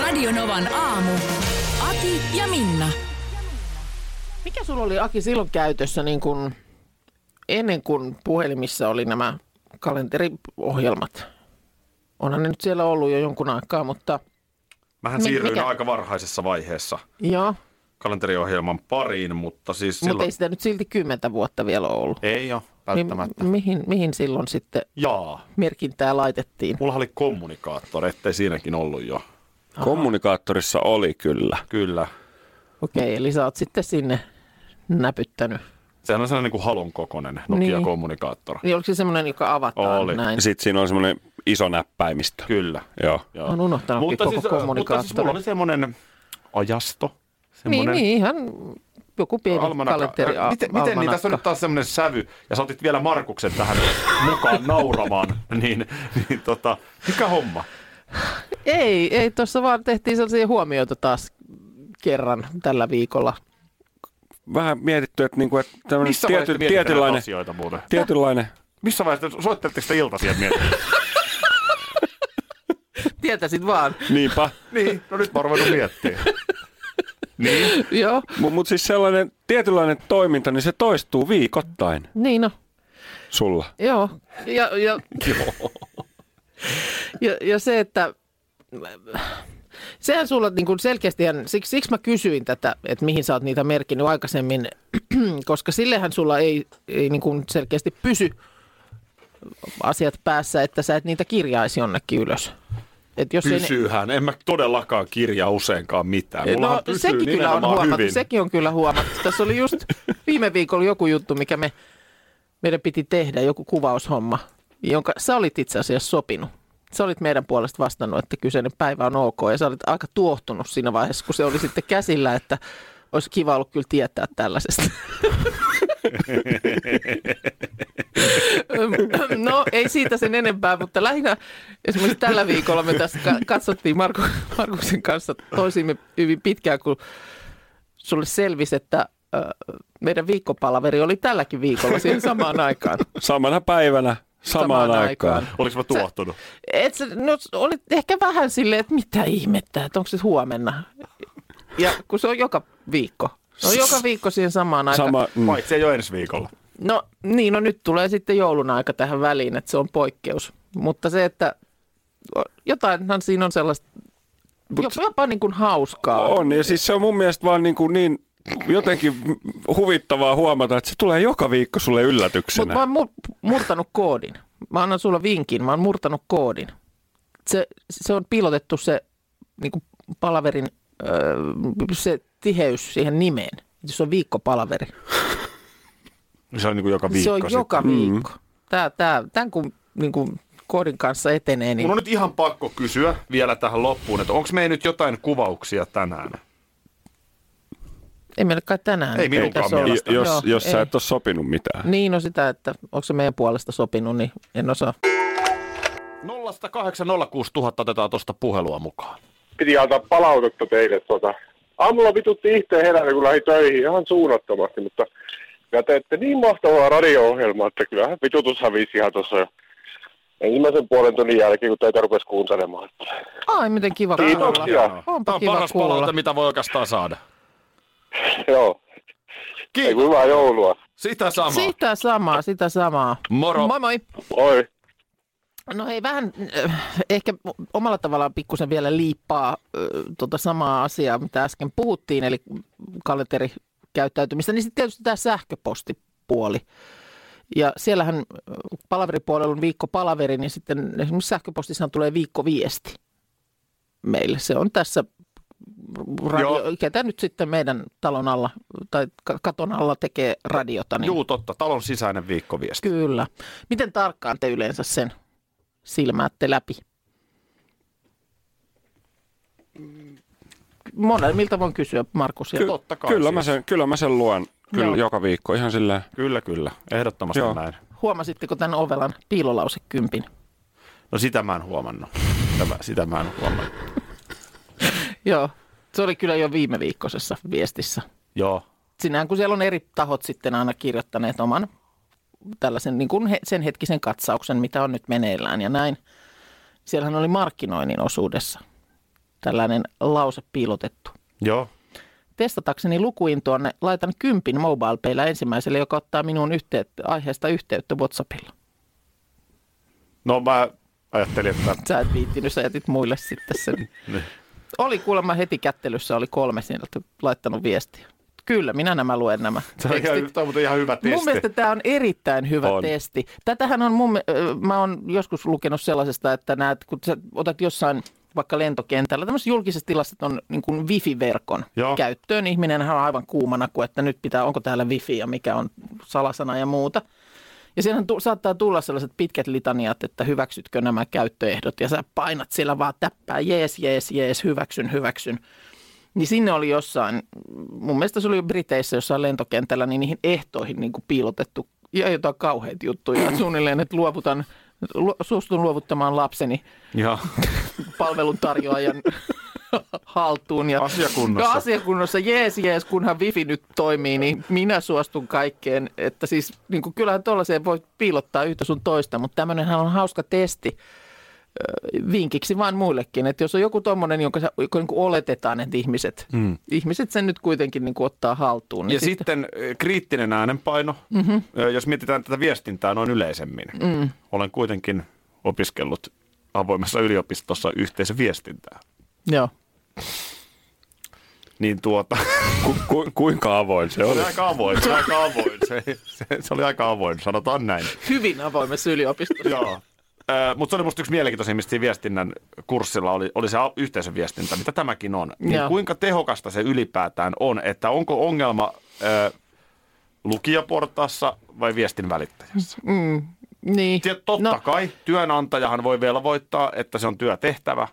Radionovan aamu. Ati ja Minna. Mikä sulla oli Aki silloin käytössä niin kun, ennen kuin puhelimissa oli nämä kalenteriohjelmat? Onhan ne nyt siellä ollut jo jonkun aikaa, mutta Mähän Mi- siirryin mikä- aika varhaisessa vaiheessa joo. kalenteriohjelman pariin, mutta siis Mutta silloin... ei sitä nyt silti kymmentä vuotta vielä ollut. Ei ole, välttämättä. Niin, mihin, mihin silloin sitten Jaa. merkintää laitettiin? Mulla oli kommunikaattori, ettei siinäkin ollut jo. Kommunikaattorissa oli kyllä. Kyllä. Okei, eli sä oot sitten sinne näpyttänyt. Sehän on sellainen niin kuin halon kokoinen Nokia Niin. kommunikaattori. Niin oliko se semmoinen, joka avataan Oli. näin? Sitten siinä on semmoinen iso näppäimistö. Kyllä. Joo. Joo. Olen unohtanutkin mutta koko siis, mutta siis mulla oli semmoinen ajasto. Niin, Semmoinen niin, ihan joku pieni almanakka. kalenteri. Miten, miten niin, tässä on nyt taas semmoinen sävy, ja sä otit vielä Markuksen tähän mukaan nauramaan, niin, niin tota, mikä homma? Ei, ei tuossa vaan tehtiin sellaisia huomioita taas kerran tällä viikolla. Vähän mietitty, että, niinku, että tämmöinen tiety, tietynlainen, asioita muuten? tietynlainen, Missä vaiheessa, soittelitteko te iltaisia miettimään? Tietäisit vaan. niinpä. niin, no nyt mä oon miettimään. niin, Joo, Mutta mut siis sellainen tietynlainen toiminta, niin se toistuu viikoittain niin no. sulla. Joo, ja, ja, ja, ja se, että sehän sulla niin kuin selkeästi, siksi, siksi mä kysyin tätä, että mihin sä oot niitä merkinnyt aikaisemmin, koska sillehän sulla ei, ei niin kuin selkeästi pysy asiat päässä, että sä et niitä kirjaisi jonnekin ylös. Et jos ei pysyyhän. En mä todellakaan kirjaa useinkaan mitään. Mullahan No sekin kyllä on huomattu, hyvin. sekin on kyllä huomattu. Tässä oli just viime viikolla joku juttu, mikä me, meidän piti tehdä, joku kuvaushomma, jonka sä olit itse asiassa sopinut. Sä olit meidän puolesta vastannut, että kyseinen päivä on ok, ja sä olit aika tuohtunut siinä vaiheessa, kun se oli sitten käsillä, että olisi kiva ollut kyllä tietää tällaisesta. No ei siitä sen enempää, mutta lähinnä esimerkiksi tällä viikolla me tässä ka- katsottiin Marku, Markuksen kanssa toisimme hyvin pitkään, kun sulle selvisi, että meidän viikkopalaveri oli tälläkin viikolla siihen samaan aikaan. Samana päivänä, samaan, aikaan. Oliko mä tuohtunut? Et sä, no, olit ehkä vähän silleen, että mitä ihmettä, että onko se huomenna. Ja kun se on joka viikko. Se on joka viikko siihen samaan aikaan. Sama, mm. Paitsi ei ole ensi viikolla. No niin, no nyt tulee sitten joulun aika tähän väliin, että se on poikkeus. Mutta se, että jotainhan siinä on sellaista, jopa, jopa niin kuin hauskaa. On, ja siis se on mun mielestä vaan niin, kuin niin jotenkin huvittavaa huomata, että se tulee joka viikko sulle Mutta yllätyksenä. mä oon mur- murtanut koodin. Mä annan sulla vinkin, mä oon murtanut koodin. Se, se on piilotettu se niin kuin palaverin öö, se tiheys siihen nimeen. Se on viikkopalaveri. Se on niin kuin joka viikko se on sitten. joka viikko. Tää, tää, tämän kun niin kuin koodin kanssa etenee, niin Mun on nyt ihan pakko kysyä vielä tähän loppuun, että onko meillä nyt jotain kuvauksia tänään? Ei meillä kai tänään. Ei minunkaan mielestä. jos Joo, jos sä ei. et ole sopinut mitään. Niin, no sitä, että onko se meidän puolesta sopinut, niin en osaa. 0806000 otetaan tuosta puhelua mukaan. piti antaa palautetta teille. Tota. Aamulla vitutti itse herätä, kun lähdin töihin ihan suunnattomasti, mutta ja teette niin mahtavaa radio-ohjelmaa, että kyllähän vitutus hävisi ihan tuossa jo ensimmäisen puolen tunnin jälkeen, kun teitä rupesi kuuntelemaan. Ai, miten kiva kuulla. Kiitoksia. Onpa Tämä on kiva paras kuulla. palaute, mitä voi oikeastaan saada. Joo, ei Kiitos. hyvää joulua. Sitä samaa. Sitä samaa, sitä samaa. Moro. Moi moi. Oi. No hei, vähän äh, ehkä omalla tavallaan pikkusen vielä liippaa äh, tota samaa asiaa, mitä äsken puhuttiin, eli kalenterikäyttäytymistä, niin sitten tietysti tämä sähköpostipuoli. Ja siellähän äh, palaveripuolella on viikko palaveri, niin sitten esimerkiksi sähköpostissahan tulee viikko viesti meille. Se on tässä radio, Joo. ketä nyt sitten meidän talon alla tai ka- katon alla tekee radiota. Niin Juu, totta. Talon sisäinen viikkoviesti. Kyllä. Miten tarkkaan te yleensä sen silmäätte läpi? Molemmilta voin kysyä, Markus. Ja Ky- totta kai kyllä, siis. mä sen, kyllä mä sen luen kyllä Joo. joka viikko ihan silleen. Kyllä, kyllä. Ehdottomasti Joo. näin. Huomasitteko tämän Ovelan piilolausekympin? No sitä mä en huomannut. Sitä mä, sitä mä en huomannut. Joo, se oli kyllä jo viime viikkoisessa viestissä. Joo. Sinähän kun siellä on eri tahot sitten aina kirjoittaneet oman tällaisen niin kuin he, sen hetkisen katsauksen, mitä on nyt meneillään ja näin. Siellähän oli markkinoinnin osuudessa tällainen lause piilotettu. Joo. Testatakseni lukuintoonne laitan kympin mobile ensimmäiselle, joka ottaa minun yhteyt, aiheesta yhteyttä WhatsAppilla. No mä ajattelin, että Sä et viittinyt, sä jätit muille sitten sen. Oli kuulemma heti kättelyssä, oli kolme sieltä laittanut viestiä. Kyllä, minä nämä luen nämä se on, ihan, toi on ihan hyvä testi. Mun mielestä tämä on erittäin hyvä On. testi. Tätähän on mun, mä oon joskus lukenut sellaisesta, että näet, kun sä otat jossain vaikka lentokentällä, tämmöisessä julkisessa tilassa on niin kuin wifi-verkon Joo. käyttöön. Ihminen on aivan kuumana, kun että nyt pitää, onko täällä wifi ja mikä on salasana ja muuta. Ja siinähän tu- saattaa tulla sellaiset pitkät litaniat, että hyväksytkö nämä käyttöehdot ja sä painat siellä vaan täppää, jees, jees, jees, hyväksyn, hyväksyn. Niin sinne oli jossain, mun mielestä se oli Briteissä jossain lentokentällä, niin niihin ehtoihin niin kuin piilotettu ja jotain kauheita juttuja. Suunnilleen, että luovutan, lu, suostun luovuttamaan lapseni Joo. palveluntarjoajan haltuun. Ja, Asiakunnossa. Ja asiakunnossa, jees, jees, kunhan wifi nyt toimii, niin minä suostun kaikkeen. Että siis niin kuin, kyllähän tuollaiseen voi piilottaa yhtä sun toista, mutta tämmöinenhän on hauska testi vinkiksi vaan muillekin, että jos on joku tommonen, jonka, sä- joka niin kuin oletetaan, että ihmiset, mm. ihmiset sen nyt kuitenkin niin kuin ottaa haltuun. Niin Ja sitten eh, kriittinen äänenpaino, mm-hmm. jos mietitään tätä viestintää noin yleisemmin. Mm. Olen kuitenkin opiskellut avoimessa yliopistossa yhteisöviestintää. Joo. Niin tuota, Ku, ku, kuinka avoin se se oli oli? aika avoin, se oli aika avoin, se, se, se oli aika avoin, sanotaan näin. Hyvin avoimessa yliopistossa. Joo. Mutta se oli musta yksi mielenkiintoisimmista siinä viestinnän kurssilla, oli, oli se yhteisöviestintä, mitä tämäkin on. Niin Joo. kuinka tehokasta se ylipäätään on, että onko ongelma ö, lukijaportaassa vai viestin välittäjässä? Niin. Tiet, totta no. kai, työnantajahan voi velvoittaa, että se on työtehtävä,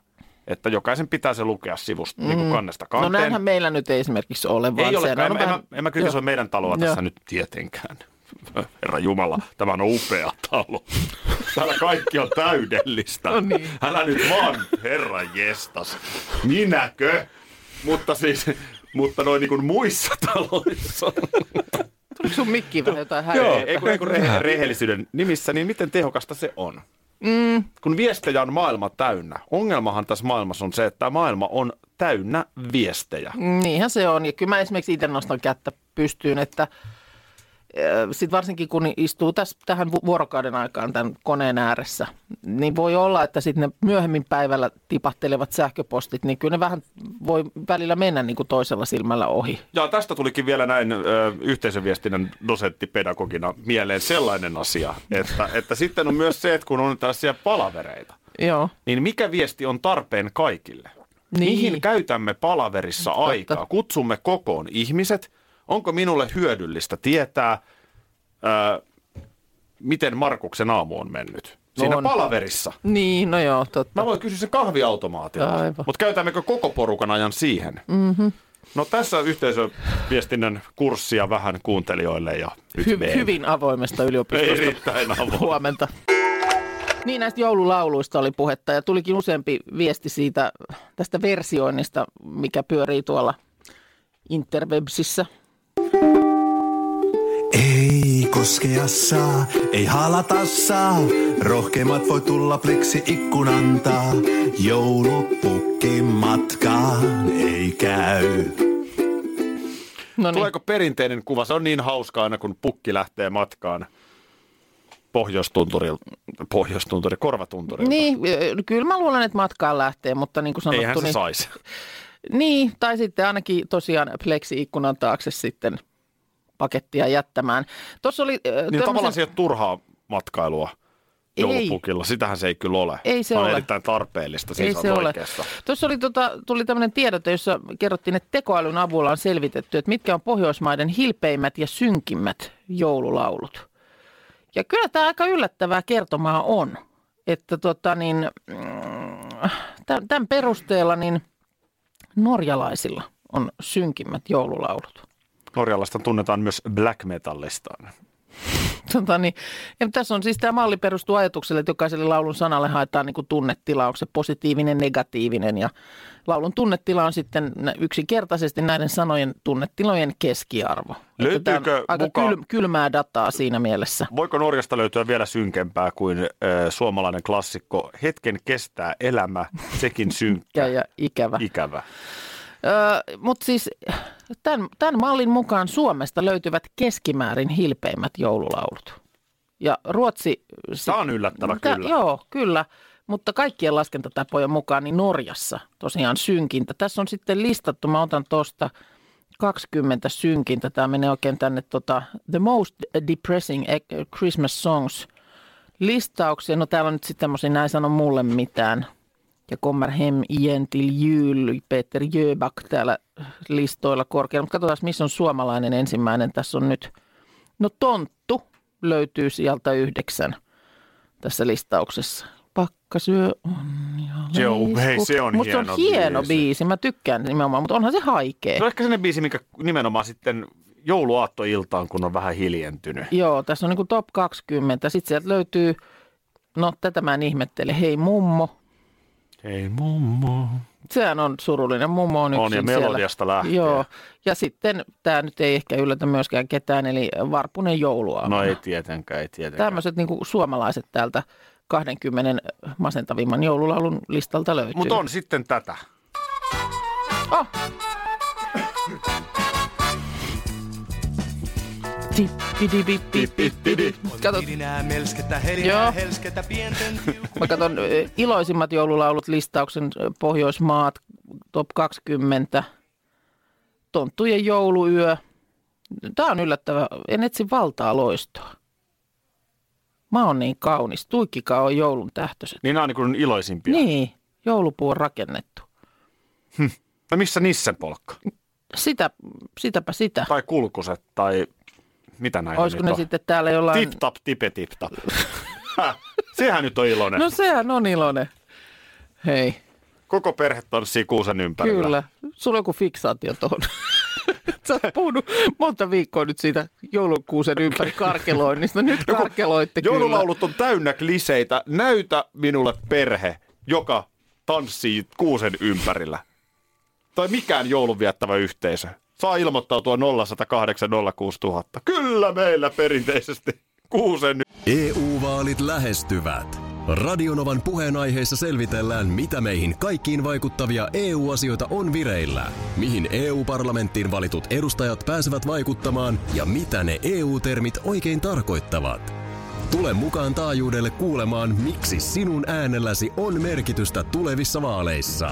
että jokaisen pitää se lukea sivusta mm. niin kuin kannesta No kanteen. näinhän meillä nyt ei esimerkiksi ole, vaan Ei ole, sehän en, on en, vähän- mä, en mä kritisoi Joo. meidän taloa tässä Joo. nyt tietenkään. Herra Jumala, tämä on upea talo. Täällä kaikki on täydellistä. No niin. Älä nyt vaan, herra jestas. Minäkö? Mutta siis, mutta noin niin kuin muissa taloissa. Tuliko sun mikkiin vähän jotain Joo, häiriötä? ei kun, ei kun rehe- rehellisyyden nimissä, niin miten tehokasta se on? Mm. Kun viestejä on maailma täynnä. Ongelmahan tässä maailmassa on se, että maailma on täynnä viestejä. Niinhän se on. Ja kyllä mä esimerkiksi itse nostan kättä pystyyn, että sitten varsinkin kun istuu tässä, tähän vu- vuorokauden aikaan tämän koneen ääressä, niin voi olla, että sitten ne myöhemmin päivällä tipahtelevat sähköpostit, niin kyllä ne vähän voi välillä mennä niin kuin toisella silmällä ohi. Ja tästä tulikin vielä näin ö, yhteisöviestinnän dosenttipedagogina mieleen sellainen asia, että, että sitten on myös se, että kun on tällaisia palavereita, Joo. niin mikä viesti on tarpeen kaikille? Niin. Mihin käytämme palaverissa aikaa? Kutsumme kokoon ihmiset. Onko minulle hyödyllistä tietää, ö, miten Markuksen aamu on mennyt? Siinä On. palaverissa. Niin, no joo, totta. Mä voin kysyä sen kahviautomaatilla, mutta käytämmekö koko porukan ajan siihen? Mm-hmm. No tässä yhteisöviestinnän kurssia vähän kuuntelijoille ja nyt Hy- hyvin avoimesta yliopistosta. Erittäin avoin. Huomenta. Niin näistä joululauluista oli puhetta ja tulikin useampi viesti siitä tästä versioinnista, mikä pyörii tuolla interwebsissä. Ei koskea saa, ei halata saa. Rohkeimmat voi tulla pleksi ikkunantaa. Joulupukki matkaan ei käy. No niin, Tuleeko perinteinen kuva? Se on niin hauskaa aina, kun pukki lähtee matkaan pohjoistunturil, pohjoistunturi, korvatunturilta. niin, kyllä mä luulen, että matkaan lähtee, mutta niin kuin sanottu, Eihän se niin, saisi. Niin, tai sitten ainakin tosiaan pleksi-ikkunan taakse sitten pakettia jättämään. Tuossa oli... ö, Niin tämmöisen- tavallaan siihen turhaa matkailua Ei. joulupukilla. Sitähän se ei kyllä ole. Ei se on ole. erittäin tarpeellista. Siis Ei se ole. oikeassa. Tuossa oli, tota, tuli tämmöinen tiedote, jossa kerrottiin, että tekoälyn avulla on selvitetty, että mitkä on Pohjoismaiden hilpeimmät ja synkimmät joululaulut. Ja kyllä tämä aika yllättävää kertomaa on, että tota niin, mm, tämän perusteella niin norjalaisilla on synkimmät joululaulut. Norjalaista tunnetaan myös black metallistaan. Tota niin, ja tässä on siis tämä malli perustuu ajatukselle, että jokaiselle laulun sanalle haetaan niin kuin tunnetila, onko se positiivinen, negatiivinen ja laulun tunnetila on sitten yksinkertaisesti näiden sanojen tunnetilojen keskiarvo. Löytyykö aika mukaan- kyl, kylmää dataa siinä mielessä. Voiko Norjasta löytyä vielä synkempää kuin äh, suomalainen klassikko Hetken kestää elämä, sekin synkkä, Ja, ja ikävä. ikävä. Öö, Mutta siis tämän, tämän mallin mukaan Suomesta löytyvät keskimäärin hilpeimmät joululaulut. Ja Ruotsi... Tämä on yllättävä Tää- kyllä. Joo, kyllä. Mutta kaikkien laskentatapojen mukaan niin Norjassa tosiaan synkintä. Tässä on sitten listattu, mä otan tuosta 20 synkintä. Tämä menee oikein tänne tota, The Most Depressing Christmas Songs listauksia. No täällä on nyt sitten tämmöisiä, näin sano mulle mitään. Ja kommer hem igen till jul, Peter Jöback täällä listoilla korkealla. Mutta katsotaan, missä on suomalainen ensimmäinen. Tässä on nyt, no Tonttu löytyy sieltä yhdeksän tässä listauksessa. Pakkasyö on ja Joo, hei, se on Musta hieno on hieno biisi. biisi. Mä tykkään nimenomaan, mutta onhan se haikea. Se on ehkä sellainen biisi, mikä nimenomaan sitten jouluaattoiltaan, kun on vähän hiljentynyt. Joo, tässä on niin top 20. Sitten sieltä löytyy, no tätä mä en ihmettele, hei mummo. Hei mummo. Sehän on surullinen. Mummo on On, yksin ja siellä. melodiasta lähtien. Joo, ja sitten tämä nyt ei ehkä yllätä myöskään ketään, eli Varpunen joulua. No ei tietenkään, ei tietenkään. Tämmöiset niin suomalaiset täältä 20 masentavimman joululaulun listalta löytyy. Mutta on sitten tätä. Oh. Joo. Mä katson iloisimmat joululaulut listauksen Pohjoismaat, top 20, Tonttujen jouluyö. Tämä on yllättävä. En etsi valtaa loistoa. Mä oon niin kaunis. Tuikkikaa on joulun tähtöiset. Niin nämä on niin iloisimpia. Niin, joulupuu on rakennettu. No missä Nissen polkka? Sitä, sitäpä sitä. Tai kulkuset tai mitä näitä Olisiko nyt ne on? sitten täällä jollain... Tip tap, tipe tip tap. Häh, Sehän nyt on iloinen. No sehän on iloinen. Hei, Koko perhe tanssii kuusen ympärillä. kyllä. Sulla on joku fiksaatio tuohon. Sä oot puhunut monta viikkoa nyt siitä joulukuusen ympäri karkeloinnista. Nyt karkeloitte kyllä. Joululaulut on täynnä kliseitä. Näytä minulle perhe, joka tanssii kuusen ympärillä. Tai mikään joulun viettävä yhteisö. Saa ilmoittautua 0108 06000. Kyllä meillä perinteisesti kuusen EU-vaalit lähestyvät. Radionovan puheenaiheessa selvitellään, mitä meihin kaikkiin vaikuttavia EU-asioita on vireillä, mihin EU-parlamenttiin valitut edustajat pääsevät vaikuttamaan ja mitä ne EU-termit oikein tarkoittavat. Tule mukaan taajuudelle kuulemaan, miksi sinun äänelläsi on merkitystä tulevissa vaaleissa.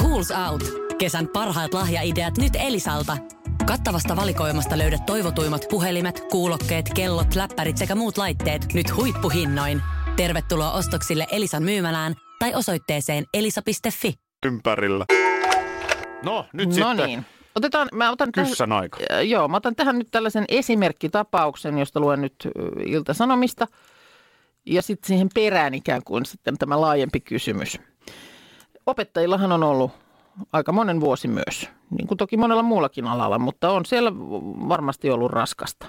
Schools Out. Kesän parhaat lahjaideat nyt Elisalta. Kattavasta valikoimasta löydät toivotuimmat puhelimet, kuulokkeet, kellot, läppärit sekä muut laitteet nyt huippuhinnoin. Tervetuloa ostoksille Elisan myymälään tai osoitteeseen elisa.fi. ympärillä. No, nyt No sitten niin. Otetaan, mä otan tähän, aika. Joo, mä otan tähän nyt tällaisen esimerkkitapauksen, josta luen nyt Ilta-Sanomista. Ja sitten siihen perään ikään kuin sitten tämä laajempi kysymys. Opettajillahan on ollut aika monen vuosi myös, niin kuin toki monella muullakin alalla, mutta on siellä varmasti ollut raskasta.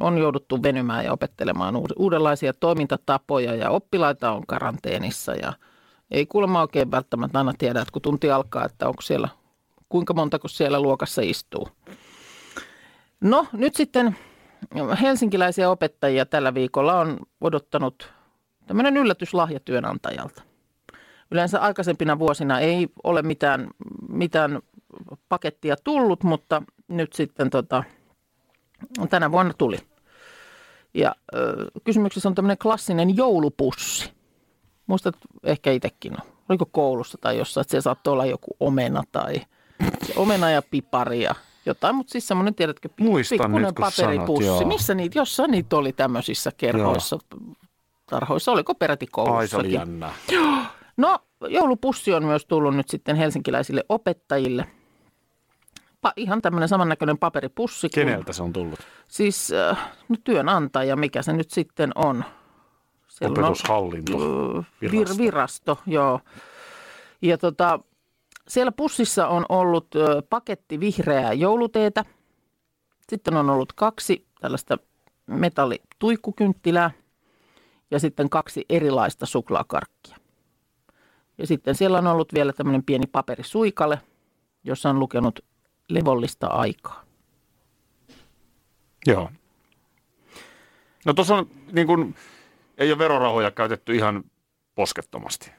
On jouduttu venymään ja opettelemaan uudenlaisia toimintatapoja ja oppilaita on karanteenissa ja ei kuulemma oikein välttämättä aina tiedä, että kun tunti alkaa, että onko siellä, kuinka montako siellä luokassa istuu. No nyt sitten helsinkiläisiä opettajia tällä viikolla on odottanut tämmöinen yllätyslahja työnantajalta. Yleensä aikaisempina vuosina ei ole mitään, mitään pakettia tullut, mutta nyt sitten tota, tänä vuonna tuli. Ja ö, kysymyksessä on tämmöinen klassinen joulupussi. Muistat ehkä itsekin, oliko koulussa tai jossain, että siellä saattoi olla joku omena tai ja omena ja piparia. Jotain, mutta siis semmoinen, tiedätkö, Muistan pikkuinen nyt, paperipussi. sanot, joo. Missä niitä, jossain niitä oli tämmöisissä kerhoissa, tarhoissa, oliko peräti Ai se oli koulussakin. No, joulupussi on myös tullut nyt sitten helsinkiläisille opettajille. Pa- ihan tämmöinen samannäköinen paperipussi. kuin- Keneltä se on tullut? Siis äh, no, työnantaja, mikä se nyt sitten on. Siellä on- Opetushallinto. Vir, Virasto. virasto, joo. Ja tota, siellä pussissa on ollut ö, paketti vihreää jouluteetä. Sitten on ollut kaksi tällaista metallituikkukynttilää ja sitten kaksi erilaista suklaakarkkia. Ja sitten siellä on ollut vielä tämmöinen pieni paperisuikale, jossa on lukenut levollista aikaa. Joo. No tuossa on niin kuin, ei ole verorahoja käytetty ihan poskettomasti.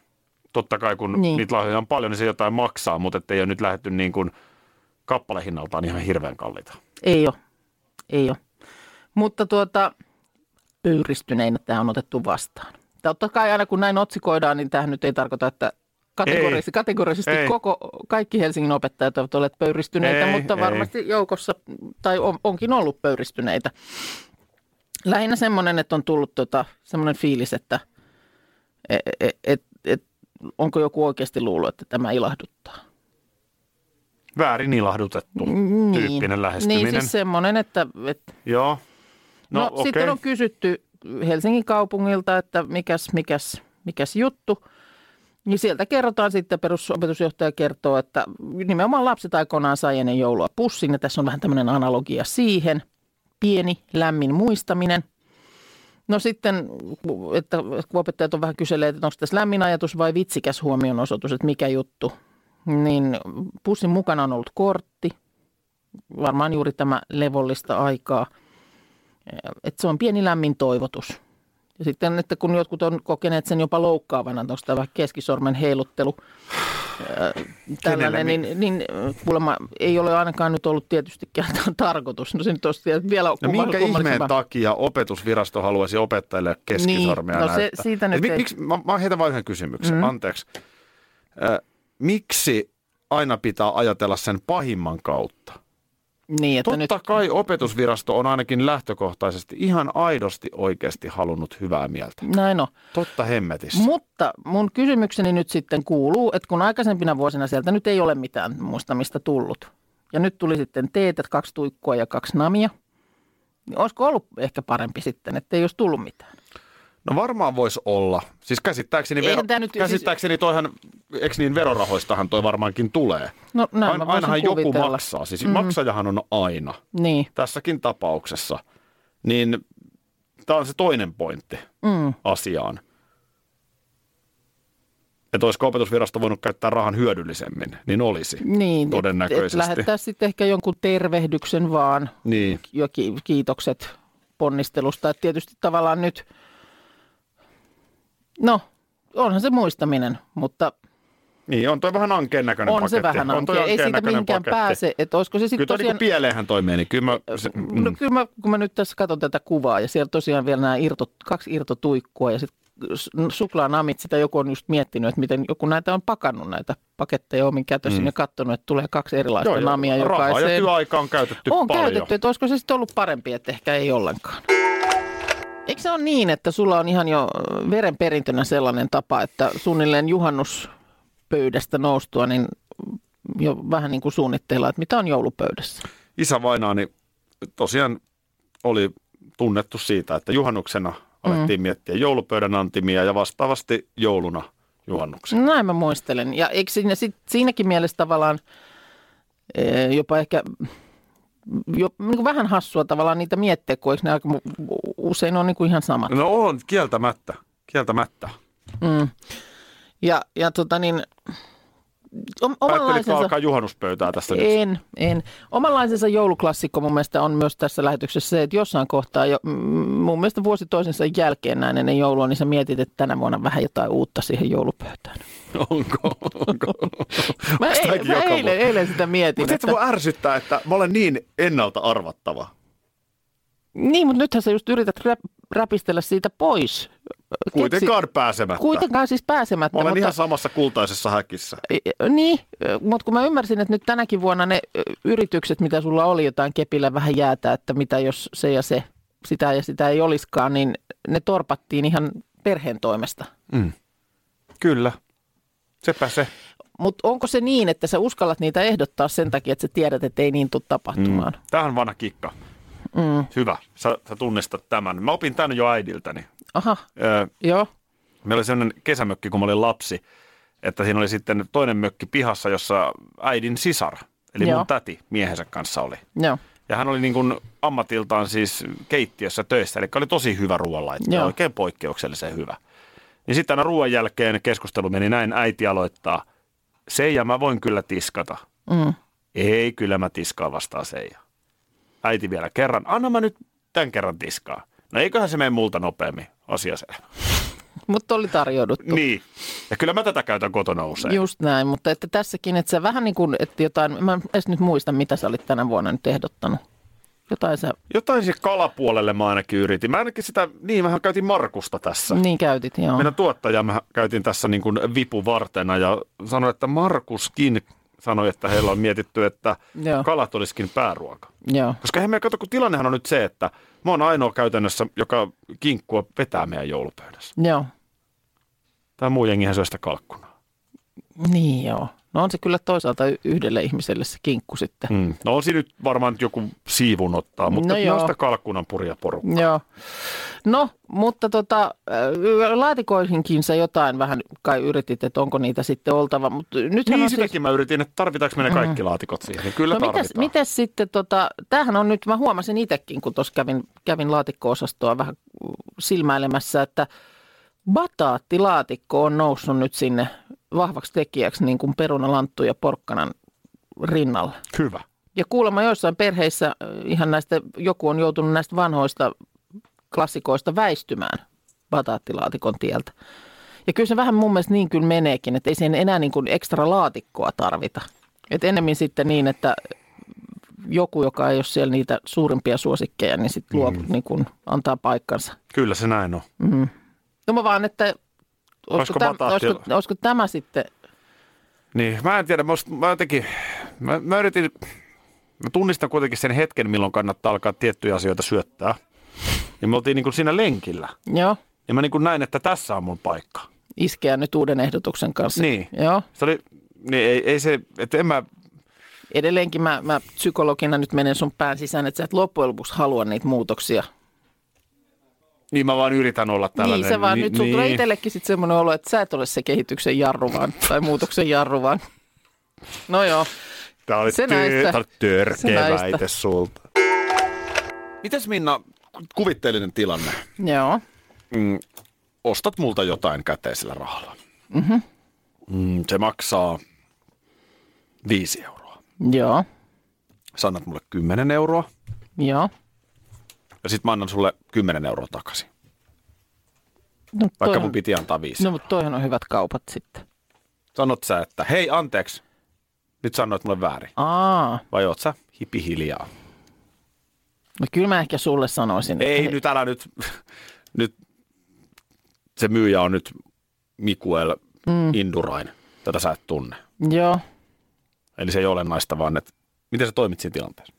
Totta kai kun Niin. niitä lahjoja on paljon, niin se jotain maksaa, mutta ei ole nyt lähdetty niin kuin kappalehinnaltaan ihan hirveän kalliita. Ei ole, ei ole. Mutta tuota, pöyristyneinä tämä on otettu vastaan. Totta kai aina kun näin otsikoidaan, niin tämähän nyt ei tarkoita, että kategorisesti, Ei. kategorisesti Ei. koko, kaikki Helsingin opettajat ovat olleet pöyristyneitä, Ei, mutta ei. varmasti joukossa, tai on, onkin ollut pöyristyneitä. Lähinnä semmoinen, että on tullut tota, semmoinen fiilis, että et, et, et, et, onko joku oikeasti luullut, että tämä ilahduttaa. Väärin ilahdutettu tyyppinen lähestyminen. Niin siis semmoinen, että, että Joo. No, No, no okei. sitten on kysytty Helsingin kaupungilta, että mikäs, mikäs, mikäs juttu. Niin sieltä kerrotaan sitten, perusopetusjohtaja kertoo, että nimenomaan lapset aikoinaan sai ennen joulua pussin. Ja tässä on vähän tämmöinen analogia siihen. Pieni, lämmin muistaminen. No sitten, että kun opettajat on vähän kyselleet, että onko tässä lämmin ajatus vai vitsikäs huomionosoitus, että mikä juttu. Niin pussin mukana on ollut kortti, varmaan juuri tämä levollista aikaa – että se on pieni lämmin toivotus. Ja sitten, että kun jotkut on kokeneet sen jopa loukkaavana, onko tämä vähän keskisormen heiluttelu, ää, tällainen, niin, niin kuulemma ei ole ainakaan nyt ollut tietystikään tarkoitus. No se nyt olisi vielä No kumma- minkä ihmeen takia opetusvirasto haluaisi opettajille keskisormia Niin, no se- siitä Et nyt ei- miksi, mä, mä heitän vain yhden kysymyksen, Mm. mm. anteeksi. Äh, miksi aina pitää ajatella sen pahimman kautta? Niin, että Totta nyt, kai opetusvirasto on ainakin lähtökohtaisesti ihan aidosti oikeasti halunnut hyvää mieltä. näin on. Totta hemmetissä. Mutta mun kysymykseni nyt sitten kuuluu, että kun aikaisempina vuosina sieltä nyt ei ole mitään muistamista tullut, ja nyt tuli sitten teetä, kaksi tuikkua ja kaksi namia, niin olisiko ollut ehkä parempi sitten, että ei olisi tullut mitään? No varmaan voisi olla. Siis käsittääkseni, Eihän vero, nyt- käsittääkseni toihan, eikö niin verorahoistahan toi varmaankin tulee. No näin Ain, ainahan joku kuvitella. maksaa. Siis mm-hmm. maksajahan on aina Niin, tässäkin tapauksessa. Niin tämä on se toinen pointti mm, asiaan. Että olisiko opetusvirasto voinut käyttää rahan hyödyllisemmin, niin olisi. niin Todennäköisesti. Et, et lähettää sitten ehkä jonkun tervehdyksen vaan Niin. ja ki- kiitokset ponnistelusta. Et tietysti tavallaan nyt, no onhan se muistaminen, mutta Niin, on toi vähän ankeen näköinen on paketti. se vähän on toi ankea. Ei siitä mihinkään paketti. pääse. Että olisiko se sitten toi tosiaan... niinku pieleenhän toi meni. Kyllä mä, se, No mm. kyllä mä, kun mä nyt tässä katson tätä kuvaa ja siellä tosiaan vielä nämä irto, kaksi irtotuikkua ja sitten suklaanamit, sitä joku on just miettinyt, että miten joku näitä on pakannut näitä paketteja omin kätösin mm. ja katsonut, että tulee kaksi erilaista Joo, namia rahaa ja jokaiseen. työaikaa on käytetty on paljon. käytetty, että olisiko se sitten ollut parempi, että ehkä ei ollenkaan. Eikö se ole niin, että sulla on ihan jo verenperintönä sellainen tapa, että suunnilleen juhannuspöydästä noustua, niin jo vähän niin kuin suunnitteilla, että mitä on joulupöydässä? Isä vainaani tosiaan oli tunnettu siitä, että juhannuksena alettiin Mm. miettiä joulupöydän antimia ja vastaavasti jouluna juhannuksen. Näin mä muistelen. Ja eikö siinä sit, siinäkin mielessä tavallaan jopa ehkä jo, niin kuin vähän hassua tavallaan niitä miettiä, kun eikö ne aika usein on niin kuin ihan samat. No on, kieltämättä. Kieltämättä. Mm. Ja, ja tota niin, omanlaisensa... alkaa juhannuspöytää tässä nyt? En, en. Omanlaisensa jouluklassikko mun mielestä on myös tässä lähetyksessä se, että jossain kohtaa, jo, mun mielestä vuosi toisensa jälkeen näin ennen joulua, niin sä mietit, että tänä vuonna vähän jotain uutta siihen joulupöytään. Onko? Onko? Mä, ei, mä joka eilen, eilen sitä mietin. Mutta että, et voi ärsyttää, että mä olen niin ennalta arvattava. niin, mutta nythän sä just yrität rä, räpistellä siitä pois, Kuitenkaan pääsemättä. Kuitenkaan siis pääsemättä. Mä olen mutta, ihan samassa kultaisessa häkissä. Niin, mutta kun mä ymmärsin, että nyt tänäkin vuonna ne yritykset, mitä sulla oli jotain kepillä vähän jäätä, että mitä jos se ja se, sitä ja sitä ei olisikaan, niin ne torpattiin ihan perheen toimesta. Kyllä. Sepä se. Mutta onko se niin, että sä uskallat niitä ehdottaa sen takia, että sä tiedät, että ei niin tule tapahtumaan? Tämähän on vanha kikka. Mm. Hyvä. Sä, sä tunnistat tämän. Mä opin tämän jo äidiltäni. Aha, Öö, joo, meillä oli sellainen kesämökki, kun mä olin lapsi, että siinä oli sitten toinen mökki pihassa, jossa äidin sisar, eli Joo. mun täti miehensä kanssa oli. joo, Ja hän oli niin kuin ammatiltaan siis keittiössä töissä, eli oli tosi hyvä ruoanlaittaja, Joo. oikein poikkeuksellisen hyvä. Niin sitten aina ruoan jälkeen keskustelu meni näin, äiti aloittaa, Seija, mä voin kyllä tiskata. mm. Ei, kyllä mä tiskaan vastaan Seija. Äiti vielä kerran, anna mä nyt tämän kerran tiskaa. No eiköhän se mene multa nopeammin, asia selvä. mutta oli tarjouduttu. Niin, ja kyllä mä tätä käytän kotona usein. Just näin, mutta että tässäkin, että sä vähän niin kuin, että jotain, mä en edes nyt muista, mitä sä olit tänä vuonna nyt ehdottanut. Jotain sä Jotain siihen kalapuolelle mä ainakin yritin. Mä ainakin sitä, niin mähän käytin Markusta tässä. niin käytit, joo. Meidän tuottaja mä käytin tässä niin kuin vipuvartena ja sanoin, että Markuskin sanoi, että heillä on mietitty, että Joo. kalat olisikin pääruoka. Joo, Koska eihän me kato, kun tilannehan on nyt se, että mä oon ainoa käytännössä, joka kinkkua vetää meidän joulupöydässä. joo. Tämä muu jengihän syö sitä kalkkunaa. Niin joo. No on se kyllä toisaalta yhdelle ihmiselle se kinkku sitten. Mm. No on siinä nyt varmaan joku siivun ottaa, mutta No no joo. sitä kalkkunan puria porukkaa. Joo. No, mutta tota, laatikoihinkin sä jotain vähän kai yritit, että onko niitä sitten oltava. Mutta nythän Niin on sitäkin mä yritin, että tarvitaanko me ne kaikki laatikot siihen. Niin kyllä no mitäs, tarvitaan. mitäs sitten, tota, tämähän on nyt, mä huomasin itsekin, kun tuossa kävin, kävin laatikko-osastoa vähän silmäilemässä, että bataattilaatikko on noussut nyt sinne vahvaksi tekijäksi niin kuin perunalanttu ja porkkanan rinnalla. Hyvä. Ja kuulemma joissain perheissä äh, ihan näistä, joku on joutunut näistä vanhoista klassikoista väistymään bataattilaatikon tieltä. Ja kyllä se vähän mun mielestä niin kyllä meneekin, että ei siihen enää niin kuin ekstra laatikkoa tarvita. Et ennemmin sitten niin, että joku, joka ei ole siellä niitä suurimpia suosikkeja, niin sitten luo, mm. niin antaa paikkansa. Kyllä se näin on. No mä vaan, että olisiko, täm, olisiko, olisiko tämä sitten, Niin, mä en tiedä, mä, mä jotenkin, mä, mä yritin, mä tunnistan kuitenkin sen hetken, milloin kannattaa alkaa tiettyjä asioita syöttää. Ja me oltiin niin kuin siinä lenkillä. joo, Ja mä niin kuin näin, että tässä on mun paikka. iskeä nyt uuden ehdotuksen kanssa. Niin. Joo. Se oli, niin ei, ei se, että en mä, Edelleenkin mä, mä psykologina nyt menen sun pään sisään, että sä et loppujen lopuksi halua niitä muutoksia. Niin mä vaan yritän olla tällainen. Niin se vaan, nyt sulla niin. tulee itsellekin sitten semmoinen olo, että sä et ole se kehityksen jarru vaan, tai muutoksen jarru vaan. No joo, Tää oli, Se työ, oli törkeä näistä. väite sulta. Mites Minna, kuvitteellinen tilanne. joo, Mm, ostat multa jotain käteisellä rahalla. Mm-hmm. Mm, se maksaa viisi euroa. joo, Sä annat mulle 10 euroa joo. Ja sitten mä annan sulle 10 euroa takaisin. No, Vaikka mun piti antaa viisi. No mutta toihan on hyvät kaupat sitten. Sanot sä, että hei anteeksi, nyt sanoit mulle väärin. Aa, Vai oot sä hipi hiljaa? no kyllä mä ehkä sulle sanoisin. että Ei he- nyt älä nyt, nyt se myyjä on nyt Mikuel mm. Indurain. Tätä sä et tunne. Joo, Eli se ei ole olennaista, vaan että miten sä toimit siinä tilanteessa.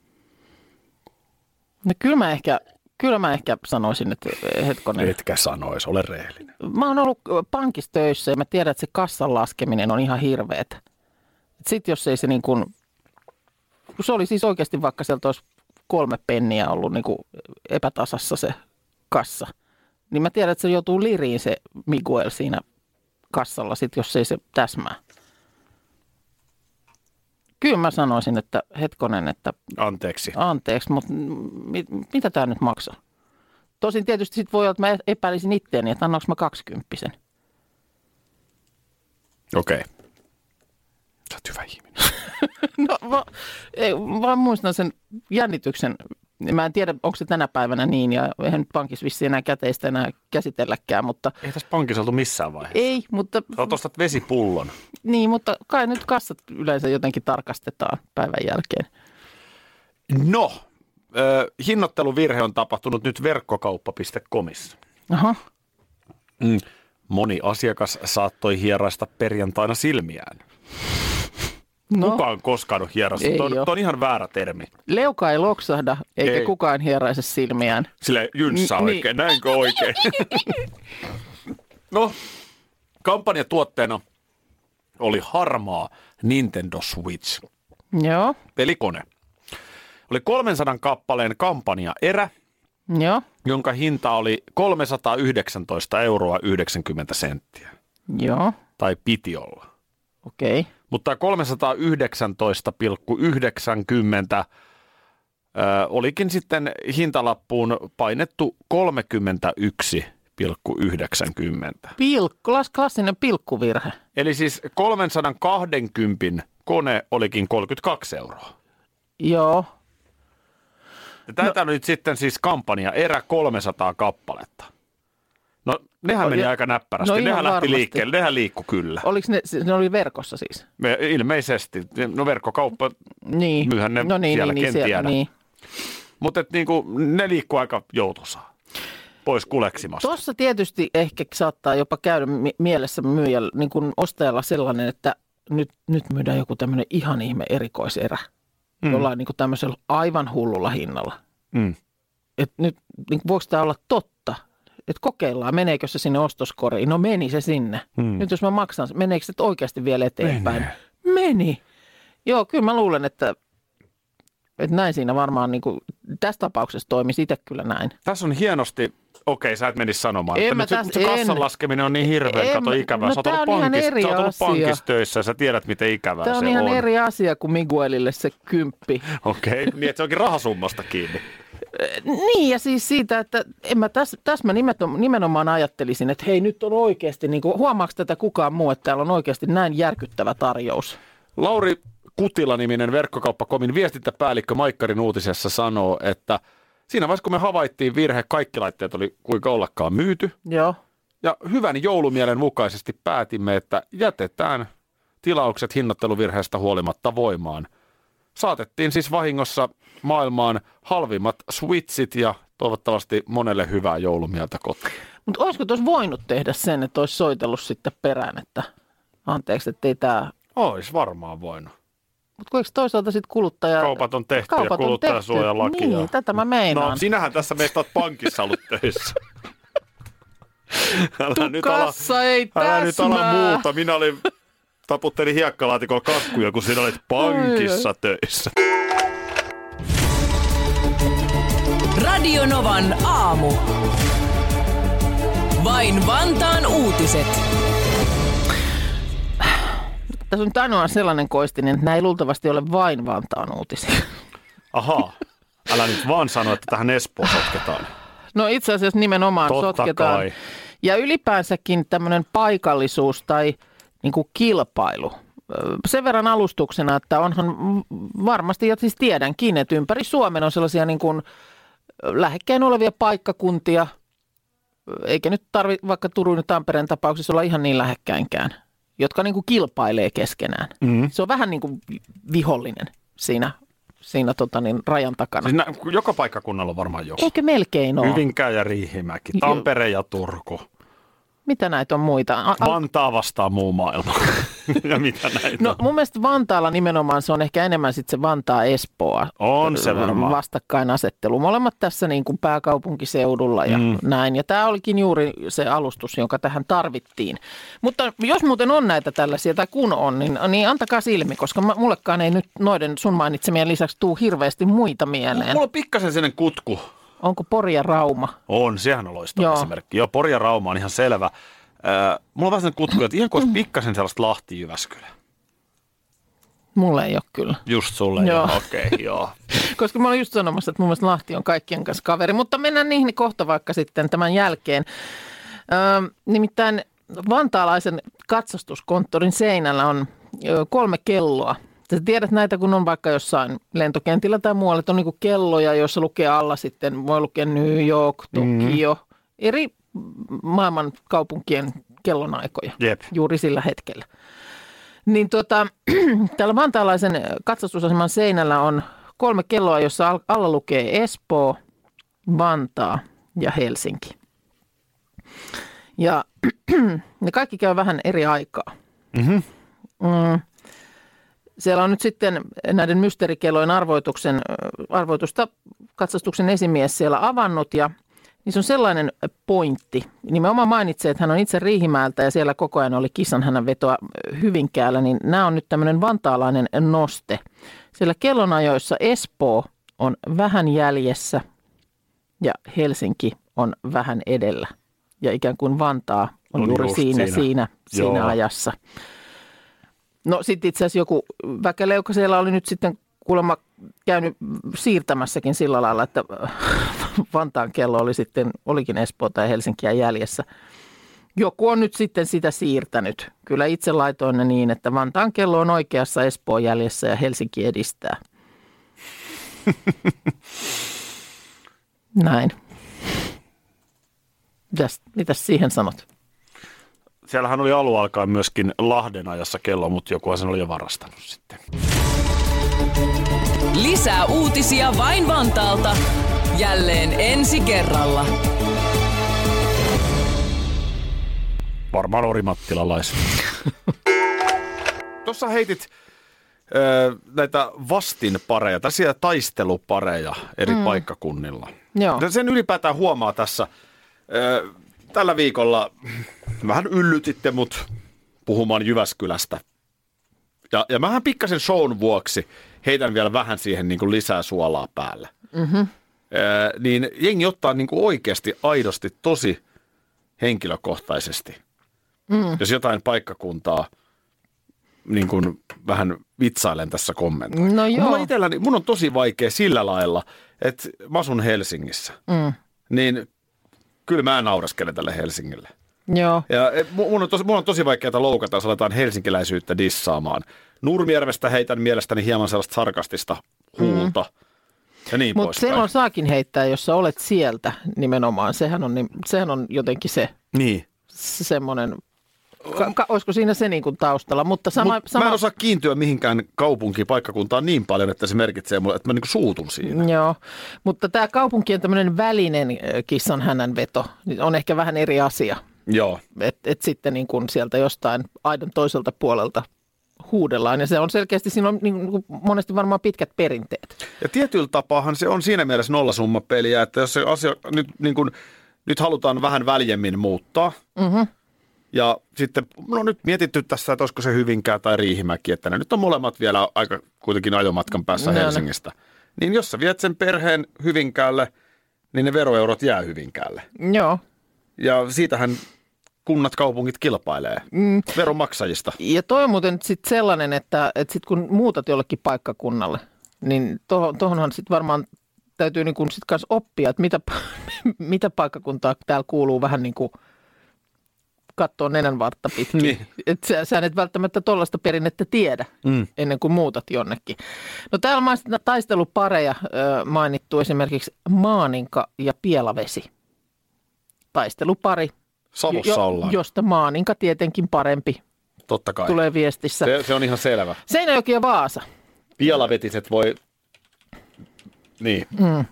no kyllä mä ehkä, kyllä mä ehkä sanoisin, että eh, hetkonen. Etkä sanois, ole rehellinen. Mä oon ollut pankissa töissä ja mä tiedän, että se kassan laskeminen on ihan hirveetä. Sitten jos ei se niin kuin, se oli siis oikeasti vaikka sieltä olisi kolme penniä ollut niin kuin epätasassa se kassa, niin mä tiedän, että se joutuu liriin se Miguel siinä kassalla, sit, jos ei se täsmää. Kyllä mä sanoisin, että hetkonen, että Anteeksi. anteeksi, mutta mit, mitä tämä nyt maksaa? Tosin tietysti sit voi olla, että mä epäilisin itteeni, että annaanko mä kaksikymppisen. Okei. Okay. Sä oot hyvä ihminen. No va, ei, vaan muistan sen jännityksen. Mä en tiedä, onko se tänä päivänä niin, ja eihän nyt pankissa vissiin enää käteistä enää käsitelläkään, mutta Ei tässä pankissa oltu missään vaiheessa. ei, mutta, Sä ostat vesipullon. niin, mutta kai nyt kassat yleensä jotenkin tarkastetaan päivän jälkeen. No, äh, hinnoitteluvirhe on tapahtunut nyt verkkokauppa.comissa. Aha, Mm. Moni asiakas saattoi hieraista perjantaina silmiään. No, Kuka on koskaan hierasta? Ei Tuo on, on ihan väärä termi. leuka ei loksahda, eikä Ei. kukaan hieraise silmiään. Sille jynssaa N- oikein, näinkö oikein? no, kampanjatuotteena oli harmaa Nintendo Switch, Joo, pelikone. Oli 300 kappaleen kampanja erä, joo, jonka hinta oli 319 euroa 90 senttiä. joo, Tai piti olla. okei. Okay. Mutta 319,90 ö, olikin sitten hintalappuun painettu 31,90. Pilkku, klas- klassinen pilkkuvirhe. Eli siis 320 kone olikin 32 euroa. Joo, Ja tätä no, nyt sitten siis kampanja erä 300 kappaletta. Nehän meni ja- aika näppärästi. no nehän lähti varmasti. liikkeelle, nehän liikku kyllä. oliko ne, ne oli verkossa siis? Me, ilmeisesti. No verkkokauppa, Niin. Myyhän ne no niin, sielläkin, niin, niin, tiedä. Niin. mutta niinku, ne liikkuu aika joutuisaa. Pois kuleksimasta. Tuossa tietysti ehkä saattaa jopa käydä mi- mielessä myyjällä, niin kuin ostajalla sellainen, että nyt, nyt myydään joku tämmöinen ihan ihme erikoiserä. Mm. Jollain niin kuin tämmöisellä aivan hullulla hinnalla. Mm. Et nyt niin kuin, voiko tämä olla totta? Että kokeillaan, meneekö se sinne ostoskoriin? No meni se sinne. Mm. Nyt jos mä maksan, meneekö se oikeasti vielä eteenpäin? Menee. Meni. Joo, kyllä mä luulen, että, että näin siinä varmaan niin kuin, tässä tapauksessa toimisi itse kyllä näin. Tässä on hienosti, okei sä et menisi sanomaan, En että mä nyt se, se kassan en. laskeminen on niin hirveän, kato mä- ikävää. no sä oot ollut on ihan eri sä oot ollut pankissa töissä ja sä tiedät, miten ikävää Tämä on se ihan on. eri asia kuin Miguelille se kymppi. Okei, niin että se onkin rahasummasta kiinni. Niin ja siis siitä, että en mä tässä täs mä nimenomaan, nimenomaan ajattelisin, että hei nyt on oikeasti, niin kuin, huomaako tätä kukaan muu, että täällä on oikeasti näin järkyttävä tarjous. Lauri Kutila-niminen verkkokauppakomin viestintäpäällikkö Maikkarin uutisessa sanoo, että siinä vaiheessa kun me havaittiin virhe, kaikki laitteet oli kuinka ollakaan myyty. Joo. Ja hyvän joulumielen mukaisesti päätimme, että jätetään tilaukset hinnoitteluvirheestä huolimatta voimaan. Saatettiin siis vahingossa maailmaan halvimmat switchit ja toivottavasti monelle hyvää joulumieltä kotiin. Mutta olisiko tuossa voinut tehdä sen, että olisi soitellut sitten perään, että anteeksi, että ei tämä... Ois varmaan voinut. Mutta kuinka toisaalta sitten kuluttaja... Kaupat on tehty Kaupat ja kuluttajasuojalaki. Niin, tätä mä meinaan. No sinähän tässä meistä oot pankissa ollut töissä. älä Tuu nyt ala, ei älä nyt ala täsmää. muuta. Minä olin, taputtelin hiekkalaatikolla kakkuja, kun sinä olit pankissa töissä. Radio Novan aamu. Vain Vantaan uutiset. Tässä on ainoa sellainen koistinen, että nämä ei luultavasti ole vain Vantaan uutisia. Ahaa, älä nyt vaan sano, että tähän Espoon sotketaan. No itse asiassa nimenomaan Totta sotketaan. kai. Ja ylipäänsäkin tämmöinen paikallisuus tai niin kuin kilpailu. Sen verran alustuksena, että onhan varmasti, ja siis tiedänkin, että ympäri Suomen on sellaisia niin kuin lähekkäin olevia paikkakuntia, eikä nyt tarvitse vaikka Turun ja Tampereen tapauksessa olla ihan niin lähekkäinkään, jotka niin kuin kilpailee keskenään. Mm. Se on vähän niin kuin vihollinen siinä, siinä tota niin, rajan takana. Siis nä, joka paikkakunnalla on varmaan joku. Eikö melkein ole? Hyvinkää ja Riihimäki, Tampere ja Turku. Mitä näitä on muita? A- a- Vantaa vastaa muu maailma. ja mitä näitä No mun mielestä Vantaalla nimenomaan se on ehkä enemmän sitten se Vantaa-Espoa On se varmaan. vastakkainasettelu. Molemmat tässä niin kuin pääkaupunkiseudulla ja Mm. näin. Ja tämä olikin juuri se alustus, jonka tähän tarvittiin. Mutta jos muuten on näitä tällaisia, tai kun on, niin, niin antakaa silmi, koska mullekaan ei nyt noiden sun mainitsemien lisäksi tuu hirveästi muita mieleen. Mulla on pikkasen sellainen kutku. Onko Pori ja Rauma? On, sehän on loistava Joo. esimerkki. Joo, Pori ja Rauma on ihan selvä. Äh, mulla on vähän sellainen kutku, että ihan kuin olisi pikkasen sellaista Lahti-Jyväskylä. Mulle ei ole kyllä. Just sulle, Joo. okei, okay, joo. Koska mä olin just sanomassa, että mun mielestä Lahti on kaikkien kanssa kaveri, mutta mennään niihin kohta vaikka sitten tämän jälkeen. Öö, nimittäin vantaalaisen katsastuskonttorin seinällä on kolme kelloa. Sä tiedät näitä, kun on vaikka jossain lentokentillä tai muualla, että on niinku kelloja, joissa lukee alla sitten, voi lukea New York, Tokio, mm. eri maailman kaupunkien kellonaikoja Jep. juuri sillä hetkellä. Niin tuota, täällä vantaalaisen katsastusaseman seinällä on kolme kelloa, jossa al- alla lukee Espoo, Vantaa ja Helsinki. Ja ne kaikki käy vähän eri aikaa. Mhm. Mm. Siellä on nyt sitten näiden mysteerikellojen arvoituksen, arvoitusta katsastuksen esimies siellä avannut ja niissä on sellainen pointti. Nimenomaan mainitsee, että hän on itse Riihimäeltä ja siellä koko ajan oli kissan hänen vetoa Hyvinkäällä, niin nämä on nyt tämmöinen vantaalainen noste. Siellä kellonajoissa Espoo on vähän jäljessä ja Helsinki on vähän edellä. Ja ikään kuin Vantaa on, On juuri siinä, siinä. siinä, siinä ajassa. No sitten itse asiassa joku väkeleuka siellä oli nyt sitten kuulemma käynyt siirtämässäkin sillä lailla, että Vantaan kello oli sitten, olikin Espoota ja Helsinkiä jäljessä. Joku on nyt sitten sitä siirtänyt. Kyllä itse laitoin ne niin, että Vantaan kello on oikeassa Espoon jäljessä ja Helsinki edistää. Näin. Mitäs, mitäs siihen sanot? Siellähän oli alun alkaen myöskin Lahden ajassa kello, mutta joku sen oli jo varastanut sitten. Lisää uutisia vain Vantaalta. Jälleen ensi kerralla. Varmaan orimattilalais. Tuossa heitit ö, näitä vastinpareja, tässä taistelupareja eri mm. paikkakunnilla. Joo. Sen ylipäätään huomaa tässä. Ö, tällä viikolla vähän yllytitte mut puhumaan Jyväskylästä. Ja, ja mähän pikkasen shown vuoksi heitän vielä vähän siihen niin kuin lisää suolaa päälle. Mm-hmm. Niin jengi ottaa niin kuin oikeasti aidosti tosi henkilökohtaisesti Mm. jos jotain paikkakuntaa niin kuin vähän vitsailen tässä kommentoin. No joo. Mulla itselläni, mun on tosi vaikea sillä lailla, että mä asun Helsingissä, Mm. niin kyllä mä nauraskelen tälle Helsingille. Joo. Ja e, mu- mun on tosi, mun on tosi vaikeaa loukata, jos aletaan helsinkiläisyyttä dissaamaan. Nurmijärvestä heitän mielestäni hieman sellaista sarkastista huulta. Mm. Ja niin Mutta silloin saakin heittää, jos sä olet sieltä nimenomaan. Sehän on, niin- sehän on jotenkin se, Niin. se semmoinen, ka, ka, olisiko siinä se niin kuin taustalla. Mutta sama, Mut sama, Mä en osaa kiintyä mihinkään kaupunkiin, paikkakuntaan niin paljon, että se merkitsee mulle, että mä niinku suutun siinä. Joo, mutta tämä kaupunkien tämmöinen välinen kissan hänen veto niin on ehkä vähän eri asia. Joo. Että et sitten niin kuin sieltä jostain aidan toiselta puolelta huudellaan. Ja se on selkeästi, siinä on niin kuin monesti varmaan pitkät perinteet. Ja tietyllä tapaahan se on siinä mielessä nollasummapeliä, että jos se asia nyt, niin kuin, nyt halutaan vähän väljemmin muuttaa, Mm-hmm. ja sitten no nyt mietitty tässä, että olisiko se Hyvinkää tai Riihimäki, että ne nyt on molemmat vielä aika kuitenkin ajomatkan päässä No. Helsingistä. Niin jos sä viet sen perheen Hyvinkäälle, niin ne veroeurot jää Hyvinkäälle. Joo. Ja siitähän kunnat, kaupungit kilpailee Mm. veronmaksajista. Ja toi on muuten sitten sellainen, että, että sit kun muutat jollekin paikkakunnalle, niin tuohon, tuohonhan sitten varmaan täytyy niin sit kanssa oppia, että mitä, mitä paikkakuntaa täällä kuuluu vähän niin kuin katsoa nenän vartta pitkin. Niin. Et sä, sä et välttämättä tuollaista perinnettä tiedä Mm. ennen kuin muutat jonnekin. No täällä on taistelupareja ö, mainittu esimerkiksi Maaninka ja Pielavesi. Taistelupari, Savossa ollaan, josta Maaninka tietenkin parempi totta kai. tulee viestissä. Se, se on ihan selvä. Seinäjoki ja Vaasa. Pialavetiset voi... Niin. Mm.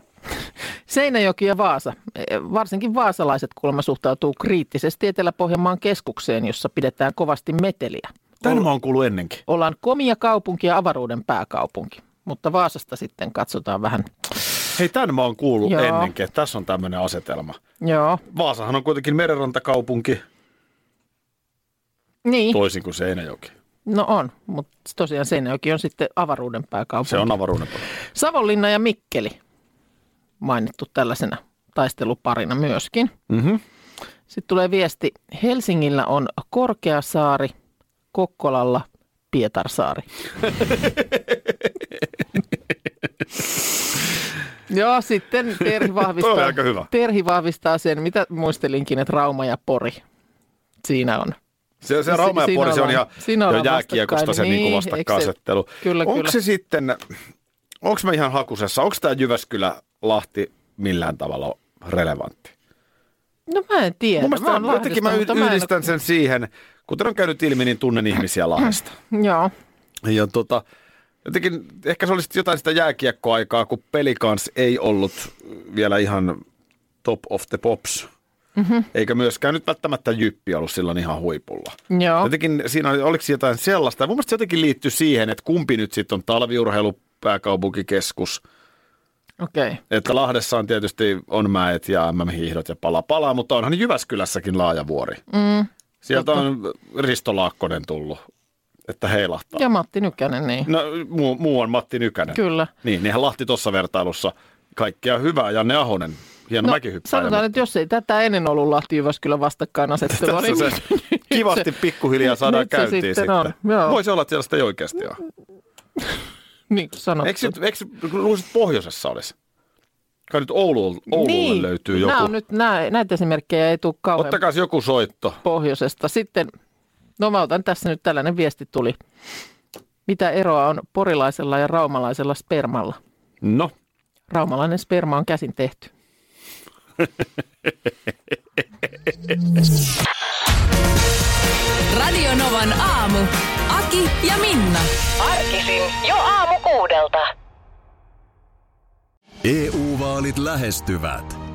Seinäjoki ja Vaasa. E, Varsinkin vaasalaiset kuulemma suhtautuu kriittisesti Etelä-Pohjanmaan keskukseen, jossa pidetään kovasti meteliä. Tän mä oon kuullut ennenkin. Ollaan komia kaupunki ja avaruuden pääkaupunki, mutta Vaasasta sitten katsotaan vähän. Hei, tän mä oon kuullut Joo. ennenkin, että tässä on tämmöinen asetelma. Joo, Vaasahan on kuitenkin merenrantakaupunki, niin. toisin kuin Seinäjoki. No on, mutta tosiaan Seinäjoki on sitten avaruuden pääkaupunki. Se on avaruuden puolella. Savonlinna ja Mikkeli mainittu tällaisena taisteluparina myöskin. Mm-hmm. Sitten tulee viesti, Helsingillä on Korkeasaari, Kokkolalla Pietarsaari. Joo, sitten Terhi vahvistaa, aika hyvä. Terhi vahvistaa sen, mitä muistelinkin, että Rauma ja Pori. Siinä on. Se, se Rauma ja Pori, se on ihan jo jääkiekosta se vastakkain. niin, Niin, vastakkainasettelu. Kyllä, Onko kyllä. se sitten, onko mä ihan hakusessa, onko tämä Jyväskylä-Lahti millään tavalla relevantti? No mä en tiedä. Mun mielestä oon jotenkin mä Lahdesta, mutta yhdistän sen siihen, kuten on käynyt ilmi, niin tunnen ihmisiä Lahdesta. En... Joo, Ja tota, jotenkin ehkä se olisi jotain sitä jääkiekkoaikaa, kun pelikans ei ollut vielä ihan top of the pops. Mhm. Eikä myöskään nyt välttämättä Jyppi ollut silloin ihan huipulla. Joo. Jotenkin siinä oli, oliko jotain sellaista, mun mielestä se jotenkin liittyy siihen, että kumpi nyt sitten on talviurheilupääkaupunkikeskus. Okei. Okay. Että Lahdessa on tietysti on mäet ja MM-hiihdot ja pala palaa, mutta onhan Jyväskylässäkin laaja vuori. Mm. Sieltä on Risto Laakkonen tullut, että heilahtaa. Ja Matti Nykänen, niin. No muu, muu on Matti Nykänen. Kyllä. Niin, niinhän Lahti tuossa vertailussa kaikkea hyvää. Janne Ahonen, hieno no, mäkihyppääjä. Sanotaan, että jos ei tätä ennen ollut Lahti Jyväskylän vastakkainasettelua, niin se kivasti pikkuhiljaa saadaan käyntiin sitten sitten. on. Voisi olla, että siellä sitä ei oikeasti ole. niin kuin sanottu. Eikö, eikö luulisit, että pohjoisessa olisi? Kai nyt Oulu, Oululle niin. löytyy joku. Nämä on nyt, nämä, näitä esimerkkejä ei tule kauhean Ottakaa joku soitto. pohjoisesta. Sitten, no mä otan tässä nyt tällainen viesti tuli. Mitä eroa on porilaisella ja raumalaisella spermalla? No, Raumalainen sperma on käsin tehty. Radio Novan aamu. Aki ja Minna. Arkisin jo aamu kuudelta. EU-vaalit lähestyvät.